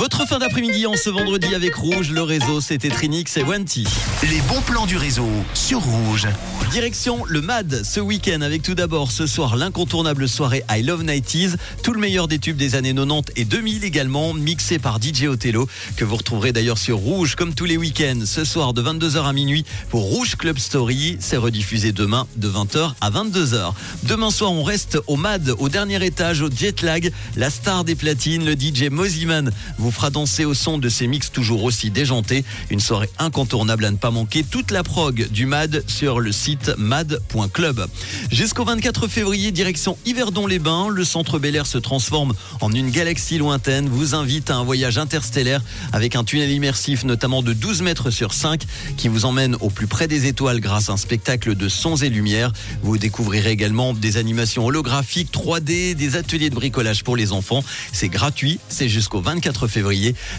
Votre fin d'après-midi en ce vendredi avec Rouge, le réseau c'était Trinix et Wanty. Les bons plans du réseau sur Rouge. Direction le MAD ce week-end avec tout d'abord ce soir l'incontournable soirée I Love 90s, tout le meilleur des tubes des années 90 et 2000 également, mixé par DJ Othello, que vous retrouverez d'ailleurs sur Rouge comme tous les week-ends, ce soir de 22h à minuit pour Rouge Club Story. C'est rediffusé demain de 20h à 22h. Demain soir, on reste au MAD, au dernier étage, au Jet Lag. La star des platines, le DJ Moziman, vous fera danser au son de ses mix toujours aussi déjantés. Une soirée incontournable à ne pas manquer. Toute la prog du MAD sur le site mad.club. Jusqu'au 24 février, direction Yverdon-les-Bains, le centre Bel Air se transforme en une galaxie lointaine, vous invite à un voyage interstellaire avec un tunnel immersif notamment de 12 mètres sur 5 qui vous emmène au plus près des étoiles grâce à un spectacle de sons et lumières. Vous découvrirez également des animations holographiques 3D, des ateliers de bricolage pour les enfants. C'est gratuit, c'est jusqu'au 24 février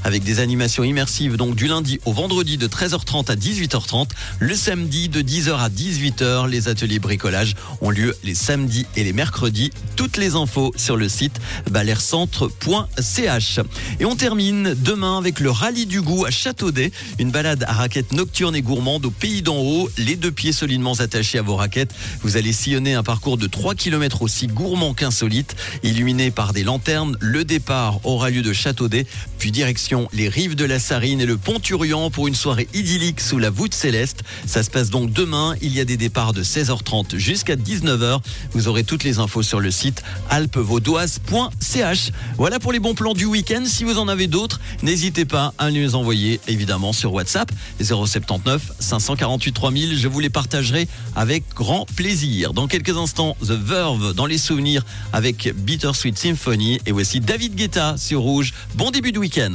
avec des animations immersives donc du lundi au vendredi de 13h30 à 18h30, le samedi de 10h à 18h. Les ateliers bricolage ont lieu les samedis et les mercredis. Toutes les infos sur le site balercentre.ch. Et on termine demain avec le rallye du goût à Châteaudet, une balade à raquettes nocturnes et gourmandes au pays d'en haut, les deux pieds solidement attachés à vos raquettes. Vous allez sillonner un parcours de 3 km aussi gourmand qu'insolite, illuminé par des lanternes. Le départ aura lieu de Châteaudet, puis direction les rives de la Sarine et le pont Turian pour une soirée idyllique sous la voûte céleste. Ça se passe donc demain. Il y a des départs de 16h30 jusqu'à 19h. Vous aurez toutes les infos sur le site alpevaudoise.ch. Voilà pour les bons plans du week-end. Si vous en avez d'autres, n'hésitez pas à nous les envoyer évidemment sur WhatsApp 079 548 3000. Je vous les partagerai avec grand plaisir. Dans quelques instants, The Verve dans les souvenirs avec Bittersweet Symphony et voici David Guetta sur Rouge. Bon début de week-end.